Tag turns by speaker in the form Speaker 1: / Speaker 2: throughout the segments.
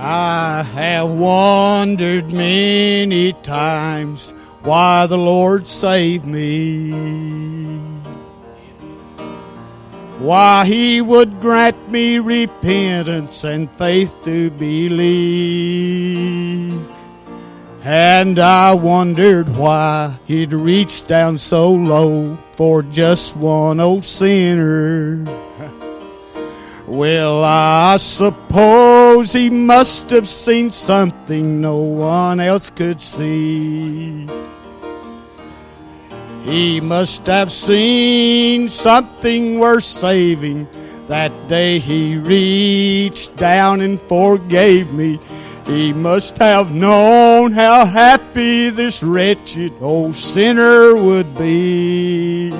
Speaker 1: I have wondered many times why the Lord saved me. Why he would grant me repentance and faith to believe. And I wondered why he'd reach down so low for just one old sinner. Well, I suppose he must have seen something no one else could see. He must have seen something worth saving. That day he reached down and forgave me. He must have known how happy this wretched old sinner would be.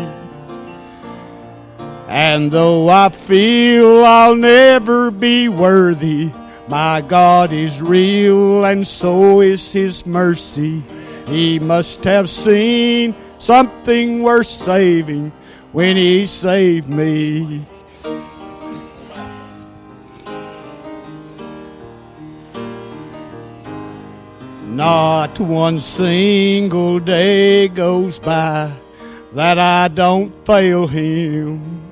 Speaker 1: And though I feel I'll never be worthy, my God is real and so is His mercy. He must have seen something worth saving when He saved me. Not one single day goes by that I don't fail Him.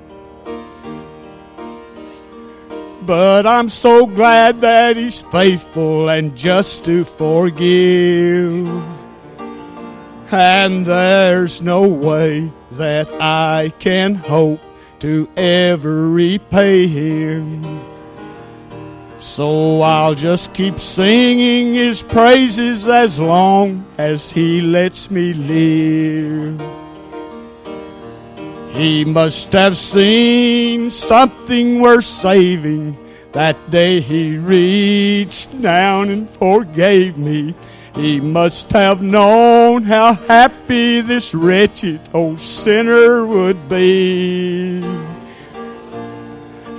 Speaker 1: But I'm so glad that He's faithful and just to forgive. And there's no way that I can hope to ever repay Him. So I'll just keep singing His praises as long as He lets me live. He must have seen something worth saving. That day he reached down and forgave me. He must have known how happy this wretched old sinner would be.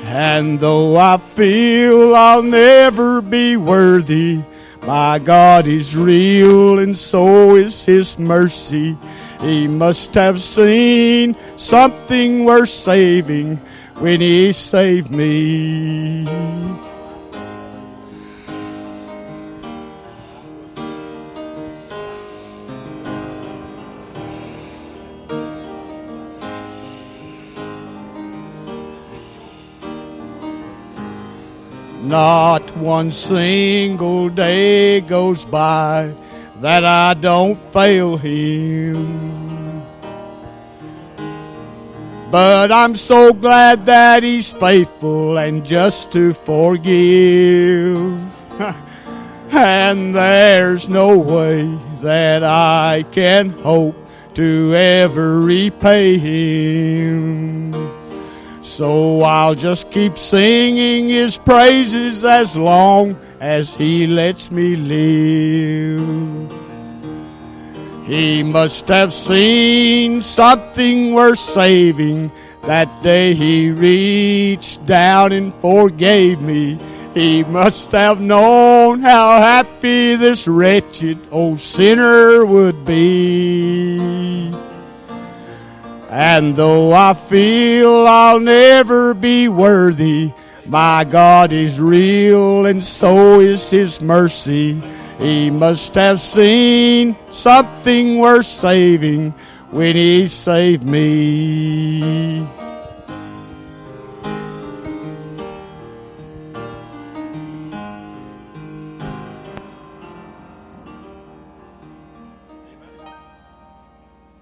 Speaker 1: And though I feel I'll never be worthy, my God is real and so is His mercy. He must have seen something worth saving when He saved me. Not one single day goes by that I don't fail Him. But I'm so glad that He's faithful and just to forgive. and there's no way that I can hope to ever repay Him. So I'll just keep singing His praises as long as He lets me live. He must have seen something worth saving. That day He reached down and forgave me. He must have known how happy this wretched old sinner would be. And though I feel I'll never be worthy, my God is real and so is His mercy. He must have seen something worth saving when He saved me.